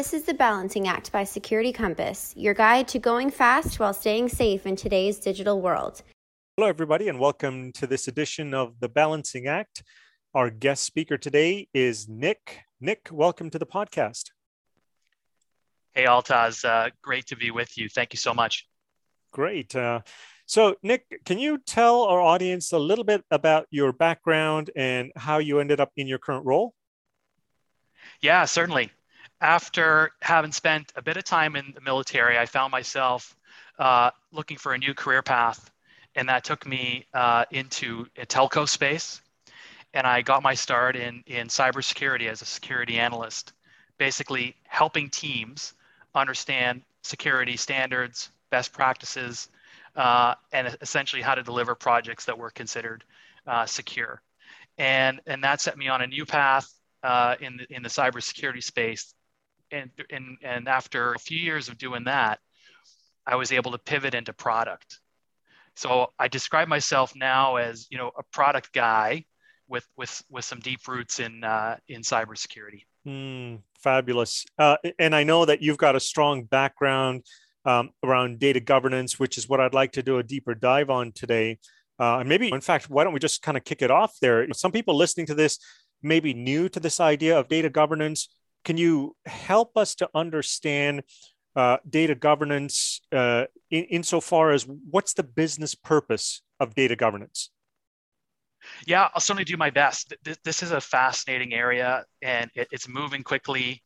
This is the Balancing Act by Security Compass, your guide to going fast while staying safe in today's digital world. Hello, everybody, and welcome to this edition of the Balancing Act. Our guest speaker today is Nick. Nick, welcome to the podcast. Hey, Altaz, uh, great to be with you. Thank you so much. Great. Uh, so, Nick, can you tell our audience a little bit about your background and how you ended up in your current role? Yeah, certainly. After having spent a bit of time in the military, I found myself uh, looking for a new career path, and that took me uh, into a telco space. And I got my start in in cybersecurity as a security analyst, basically helping teams understand security standards, best practices, uh, and essentially how to deliver projects that were considered uh, secure. And, and that set me on a new path uh, in, the, in the cybersecurity space. And, and, and after a few years of doing that, I was able to pivot into product. So I describe myself now as you know a product guy with with with some deep roots in uh, in cybersecurity. Mm, fabulous. Uh, and I know that you've got a strong background um, around data governance, which is what I'd like to do a deeper dive on today. Uh, and maybe, in fact, why don't we just kind of kick it off there? Some people listening to this may be new to this idea of data governance. Can you help us to understand uh, data governance uh, in, insofar as what's the business purpose of data governance? Yeah, I'll certainly do my best. This is a fascinating area and it's moving quickly.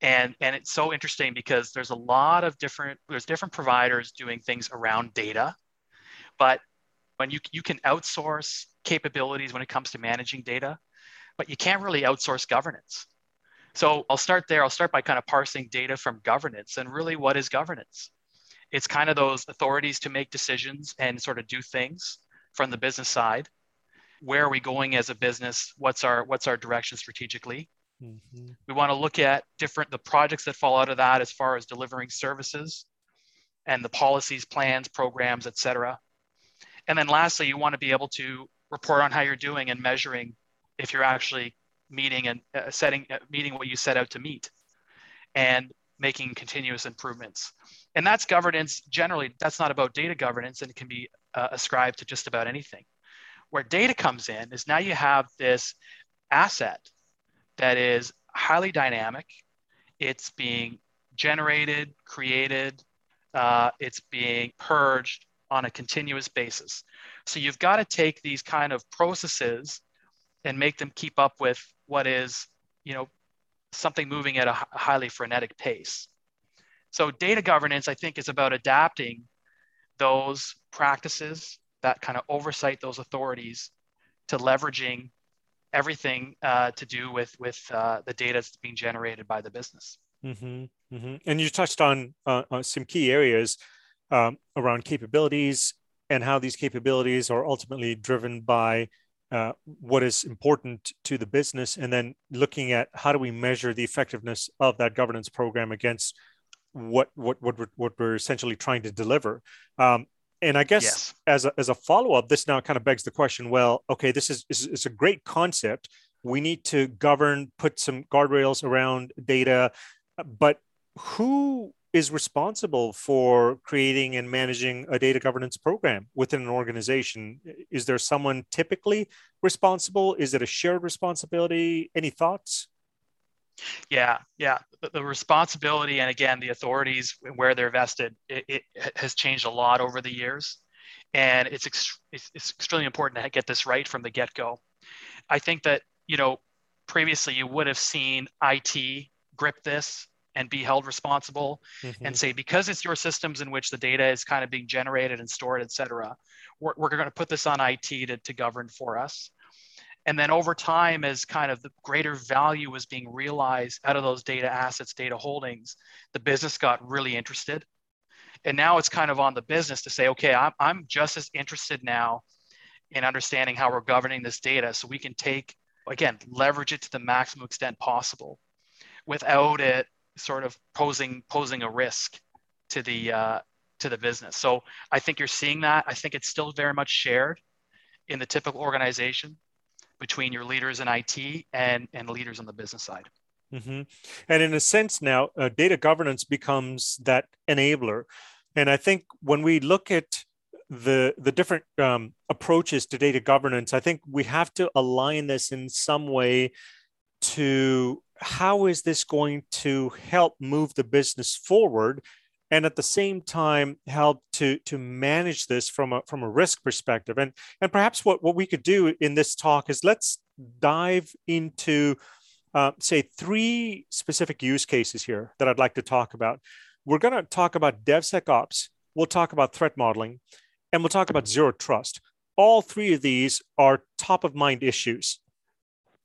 And, and it's so interesting because there's a lot of different, there's different providers doing things around data. But when you, you can outsource capabilities when it comes to managing data, but you can't really outsource governance. So I'll start there. I'll start by kind of parsing data from governance. And really, what is governance? It's kind of those authorities to make decisions and sort of do things from the business side where are we going as a business what's our what's our direction strategically mm-hmm. we want to look at different the projects that fall out of that as far as delivering services and the policies plans programs et cetera and then lastly you want to be able to report on how you're doing and measuring if you're actually meeting and uh, setting uh, meeting what you set out to meet and making continuous improvements and that's governance generally that's not about data governance and it can be uh, ascribed to just about anything where data comes in is now you have this asset that is highly dynamic. It's being generated, created, uh, it's being purged on a continuous basis. So you've got to take these kind of processes and make them keep up with what is, you know, something moving at a highly frenetic pace. So data governance, I think, is about adapting those practices that kind of oversight those authorities to leveraging everything uh, to do with with uh, the data that's being generated by the business. Mm-hmm, mm-hmm. And you touched on, uh, on some key areas um, around capabilities and how these capabilities are ultimately driven by uh, what is important to the business, and then looking at how do we measure the effectiveness of that governance program against what what what we're, what we're essentially trying to deliver. Um, and I guess yes. as a, as a follow up, this now kind of begs the question: Well, okay, this is is a great concept. We need to govern, put some guardrails around data, but who is responsible for creating and managing a data governance program within an organization? Is there someone typically responsible? Is it a shared responsibility? Any thoughts? Yeah, yeah. The, the, responsibility and again the authorities where they're vested it, it, has changed a lot over the years, and it's, ex- it's, it's extremely important to get this right from the get go. I think that you know previously you would have seen IT grip this and be held responsible mm-hmm. and say because it's your systems in which the data is kind of being generated and stored et cetera we're, we're going to put this on it to, to govern for us and then over time, as kind of the greater value was being realized out of those data assets, data holdings, the business got really interested. And now it's kind of on the business to say, okay, I'm, I'm just as interested now in understanding how we're governing this data so we can take, again, leverage it to the maximum extent possible without it sort of posing posing a risk to the uh, to the business. So I think you're seeing that. I think it's still very much shared in the typical organization between your leaders in IT and, and leaders on the business side. Mm-hmm. And in a sense, now uh, data governance becomes that enabler. And I think when we look at the the different um, approaches to data governance, I think we have to align this in some way to how is this going to help move the business forward and at the same time help to to manage this from a from a risk perspective? And and perhaps what what we could do in this talk is let's dive into uh, say three specific use cases here that i'd like to talk about. We're going to talk about devsecops we'll talk about threat modeling and we'll talk about zero trust. All three of these are top of mind issues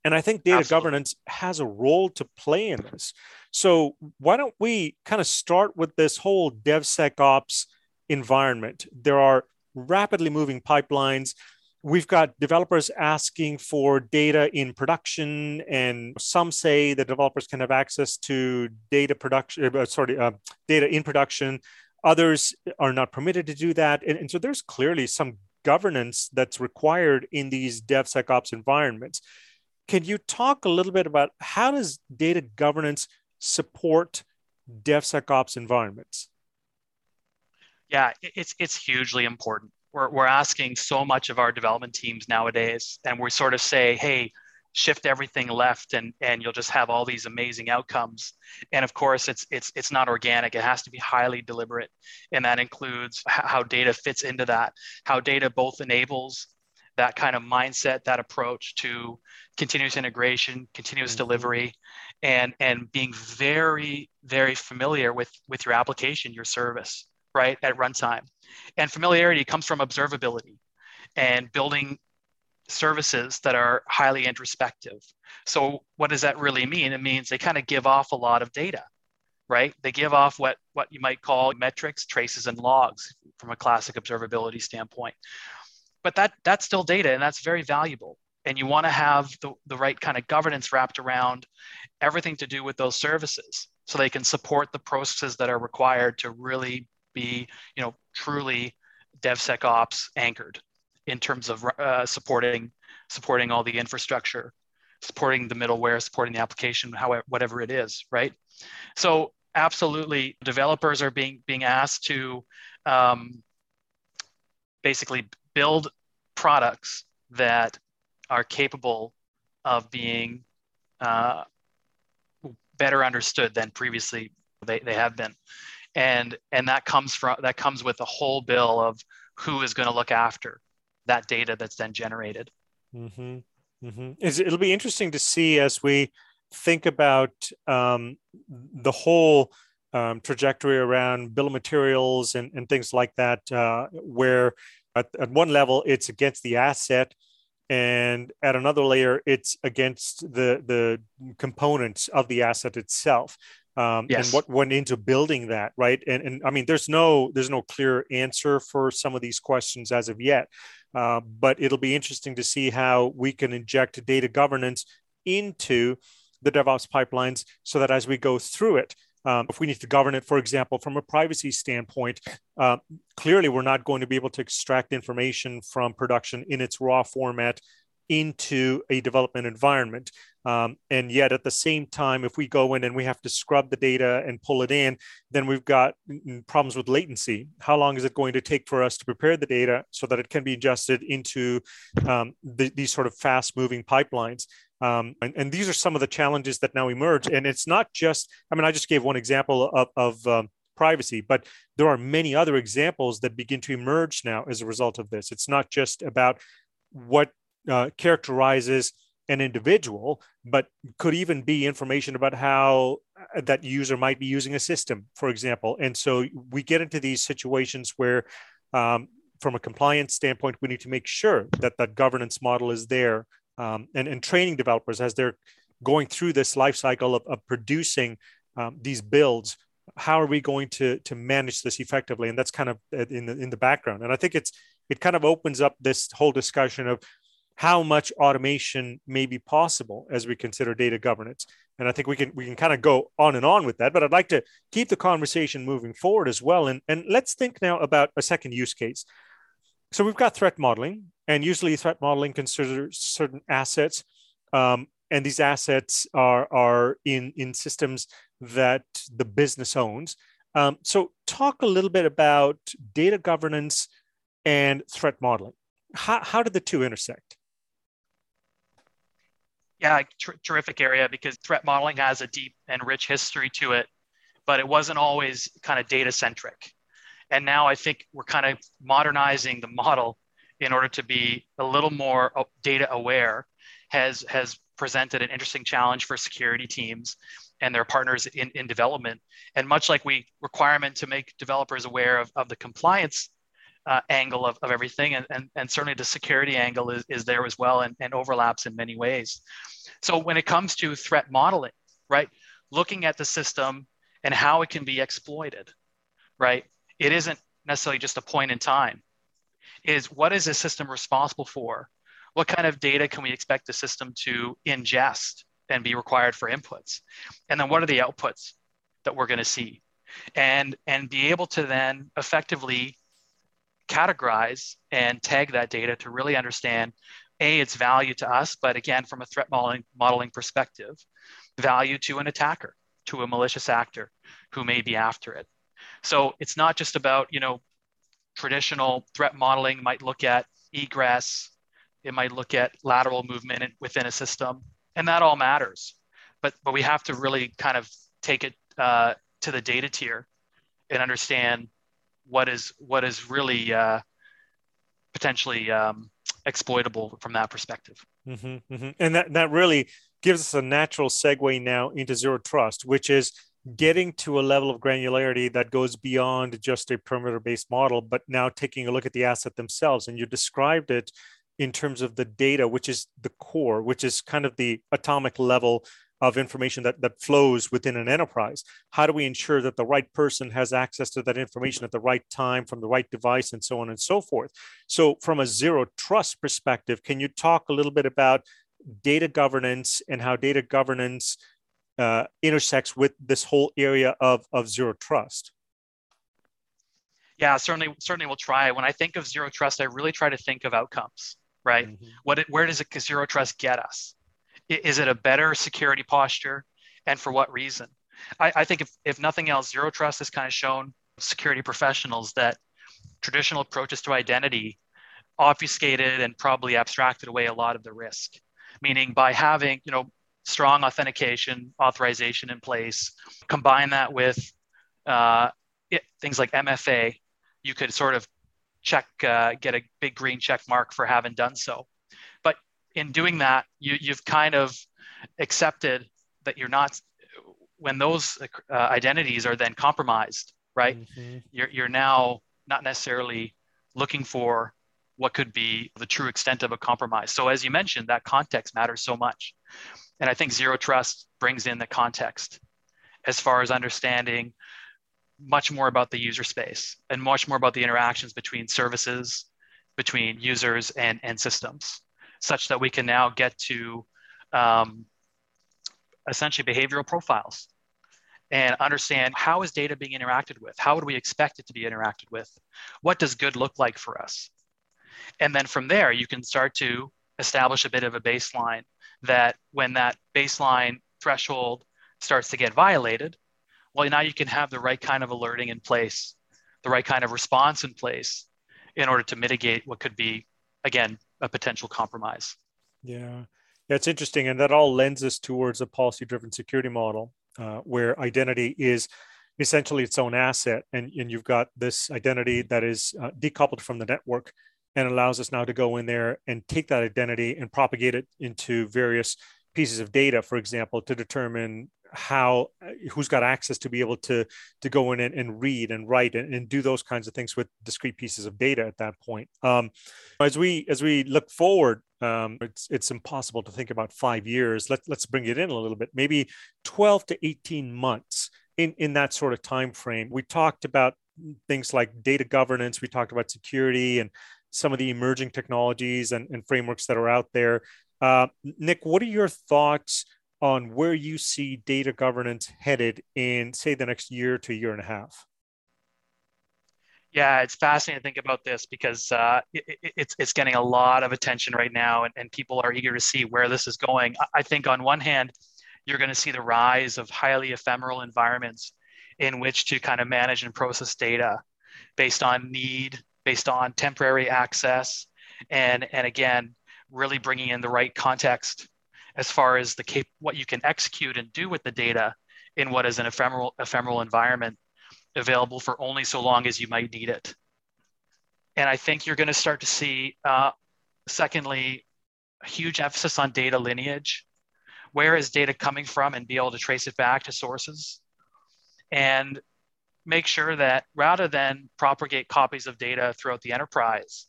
and I think data Absolutely. governance has a role to play in this. So why don't we kind of start with this whole DevSecOps environment? There are rapidly moving pipelines. We've got developers asking for data in production, and some say that developers can have access to data production, uh, sorry, uh, data in production. Others are not permitted to do that, and, and so there's clearly some governance that's required in these DevSecOps environments. Can you talk a little bit about how does data governance support DevSecOps environments? Yeah, it's it's hugely important. We're we're asking so much of our development teams nowadays, and we sort of say, hey, shift everything left and and you'll just have all these amazing outcomes and of course it's it's it's not organic it has to be highly deliberate and that includes how data fits into that how data both enables that kind of mindset, that approach to continuous integration, continuous mm-hmm. delivery, and and being very very familiar with with your application, your service, right at runtime. And familiarity comes from observability and building services that are highly introspective. So what does that really mean? It means they kind of give off a lot of data, right? They give off what what you might call metrics, traces, and logs from a classic observability standpoint but that that's still data and that's very valuable. And you want to have the, the right kind of governance wrapped around everything to do with those services so they can support the processes that are required to really be you know truly devsecops anchored in terms of uh, supporting supporting all the infrastructure supporting the middleware supporting the application however whatever it is right? So absolutely developers are being being asked to um, basically build products that are capable of being uh, better understood than previously they, they have been and and that comes from that comes with a whole bill of who is going to look after that data that's then generated mm-hmm. Mm-hmm. it'll be interesting to see as we think about um, the whole um, trajectory around bill of materials and, and things like that uh, where at, at one level it's against the asset and at another layer it's against the the components of the asset itself um, yes. and what went into building that right and, and i mean there's no there's no clear answer for some of these questions as of yet uh, but it'll be interesting to see how we can inject data governance into the devops pipelines so that as we go through it um, if we need to govern it, for example, from a privacy standpoint, uh, clearly we're not going to be able to extract information from production in its raw format into a development environment. Um, and yet, at the same time, if we go in and we have to scrub the data and pull it in, then we've got problems with latency. How long is it going to take for us to prepare the data so that it can be adjusted into um, the, these sort of fast moving pipelines? Um, and, and, these are some of the challenges that now emerge. And it's not just, I mean, I just gave one example of, of um, privacy, but there are many other examples that begin to emerge now as a result of this. It's not just about what uh, characterizes an individual, but could even be information about how uh, that user might be using a system, for example. And so we get into these situations where, um, from a compliance standpoint, we need to make sure that that governance model is there um, and, and training developers as they're going through this life cycle of, of producing um, these builds how are we going to to manage this effectively? And that's kind of in the in the background. And i think it's it kind of opens up this whole discussion of how much automation may be possible as we consider data governance. And i think we can we can kind of go on and on with that but i'd like to keep the conversation moving forward as well. And and let's think now about a second use case so we've got threat modeling and usually threat modeling considers certain assets. Um, and these assets are are in in systems that the business owns. Um, so, talk a little bit about data governance and threat modeling. How how do the two intersect? Yeah, terrific area because threat modeling has a deep and rich history to it, but it wasn't always kind of data centric. And now I think we're kind of modernizing the model in order to be a little more data aware has has presented an interesting challenge for security teams and their partners in, in development. And much like we requirement to make developers aware of, of the compliance uh, angle of, of everything, and, and, and certainly the security angle is, is there as well and, and overlaps in many ways. So when it comes to threat modeling, right, looking at the system and how it can be exploited, right, it isn't necessarily just a point in time. Is what is the system responsible for? What kind of data can we expect the system to ingest and be required for inputs? And then what are the outputs that we're going to see? And, and be able to then effectively categorize and tag that data to really understand a its value to us but again from a threat modeling, modeling perspective value to an attacker to a malicious actor who may be after it so it's not just about you know traditional threat modeling might look at egress it might look at lateral movement within a system and that all matters but but we have to really kind of take it uh, to the data tier and understand what is what is really uh, potentially um, exploitable from that perspective. Mm-hmm, mm-hmm. And that that really gives us a natural segue now into zero trust, which is getting to a level of granularity that goes beyond just a perimeter based model, but now taking a look at the asset themselves. And you described it in terms of the data, which is the core, which is kind of the atomic level of information that, that flows within an enterprise. How do we ensure that the right person has access to that information at the right time from the right device and so on and so forth? So, from a zero trust perspective, can you talk a little bit about data governance and how data governance uh, intersects with this whole area of, of zero trust? Yeah, certainly, certainly we'll try. When I think of zero trust, I really try to think of outcomes, right? Mm-hmm. What, where does a zero trust get us? Is it a better security posture? And for what reason? I, I think if, if nothing else, Zero Trust has kind of shown security professionals that traditional approaches to identity obfuscated and probably abstracted away a lot of the risk. Meaning by having, you know, strong authentication, authorization in place, combine that with uh, it, things like MFA, you could sort of check, uh, get a big green check mark for having done so But in doing that, you, you've kind of accepted that you're not, when those uh, identities are then compromised, right? Mm-hmm. You're, you're now not necessarily looking for what could be the true extent of a compromise. So, as you mentioned, that context matters so much. And I think zero trust brings in the context as far as understanding much more about the user space and much more about the interactions between services, between users and, and systems such that we can now get to um, essentially behavioral profiles and understand how is data being interacted with? How would we expect it to be interacted with? What does good look like for us? And then from there, you can start to establish a bit of a baseline that when that baseline threshold starts to get violated, well, now you can have the right kind of alerting in place, the right kind of response in place in order to mitigate what could be, again, a potential compromise. Yeah, yeah, it's interesting, and that all lends us towards a policy-driven security model uh, where identity is essentially its own asset, and and you've got this identity that is uh, decoupled from the network and allows us now to go in there and take that identity and propagate it into various pieces of data, for example, to determine how who's got access to be able to to go in and, and read and write and, and, do those kinds of things with discrete pieces of data at that point. Um, as we as we look forward um, it's it's impossible to think about five years. Let, let's bring it in a little bit. Maybe 12 to 18 months in in that sort of time frame we talked about things like data governance. We talked about security and some of the emerging technologies and, and frameworks that are out there uh, nick what are your thoughts on where you see data governance headed in, say, the next year to year and a half? Yeah, it's fascinating to think about this because uh, it, it's it's getting a lot of attention right now, and, and people are eager to see where this is going. I think on one hand, you're going to see the rise of highly ephemeral environments in which to kind of manage and process data based on need, based on temporary access, and and again, really bringing in the right context as far as the cap- what you can execute and do with the data in what is an ephemeral ephemeral environment available for only so long as you might need it. And I think you're going to start to see, uh, secondly, a huge emphasis on data lineage. Where is data coming from and be able to trace it back to sources? And make sure that rather than propagate copies of data throughout the enterprise,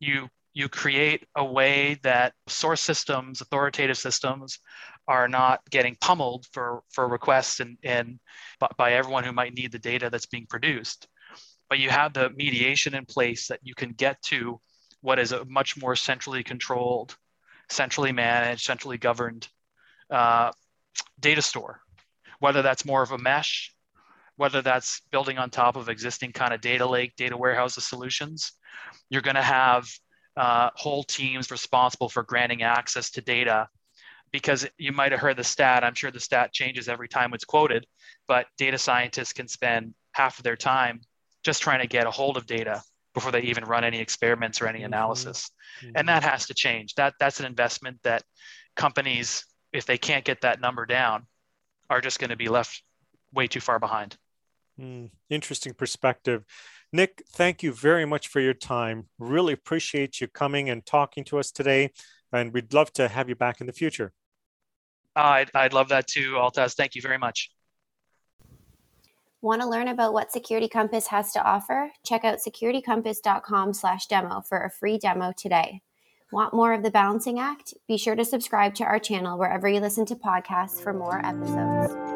you you create a way that source systems, authoritative systems, are not getting pummeled for, for requests and, and by everyone who might need the data that's being produced. But you have the mediation in place that you can get to what is a much more centrally controlled, centrally managed, centrally governed uh, data store, whether that's more of a mesh, whether that's building on top of existing kind of data lake, data warehouse solutions. You're going to have uh, whole teams responsible for granting access to data because you might have heard the stat i'm sure the stat changes every time it's quoted but data scientists can spend half of their time just trying to get a hold of data before they even run any experiments or any mm-hmm. analysis mm-hmm. and that has to change that that's an investment that companies if they can't get that number down are just going to be left way too far behind mm, interesting perspective Nick, thank you very much for your time. Really appreciate you coming and talking to us today. And we'd love to have you back in the future. I'd, I'd love that too, Altaz. Thank you very much. Want to learn about what Security Compass has to offer? Check out securitycompass.com slash demo for a free demo today. Want more of the balancing act? Be sure to subscribe to our channel wherever you listen to podcasts for more episodes.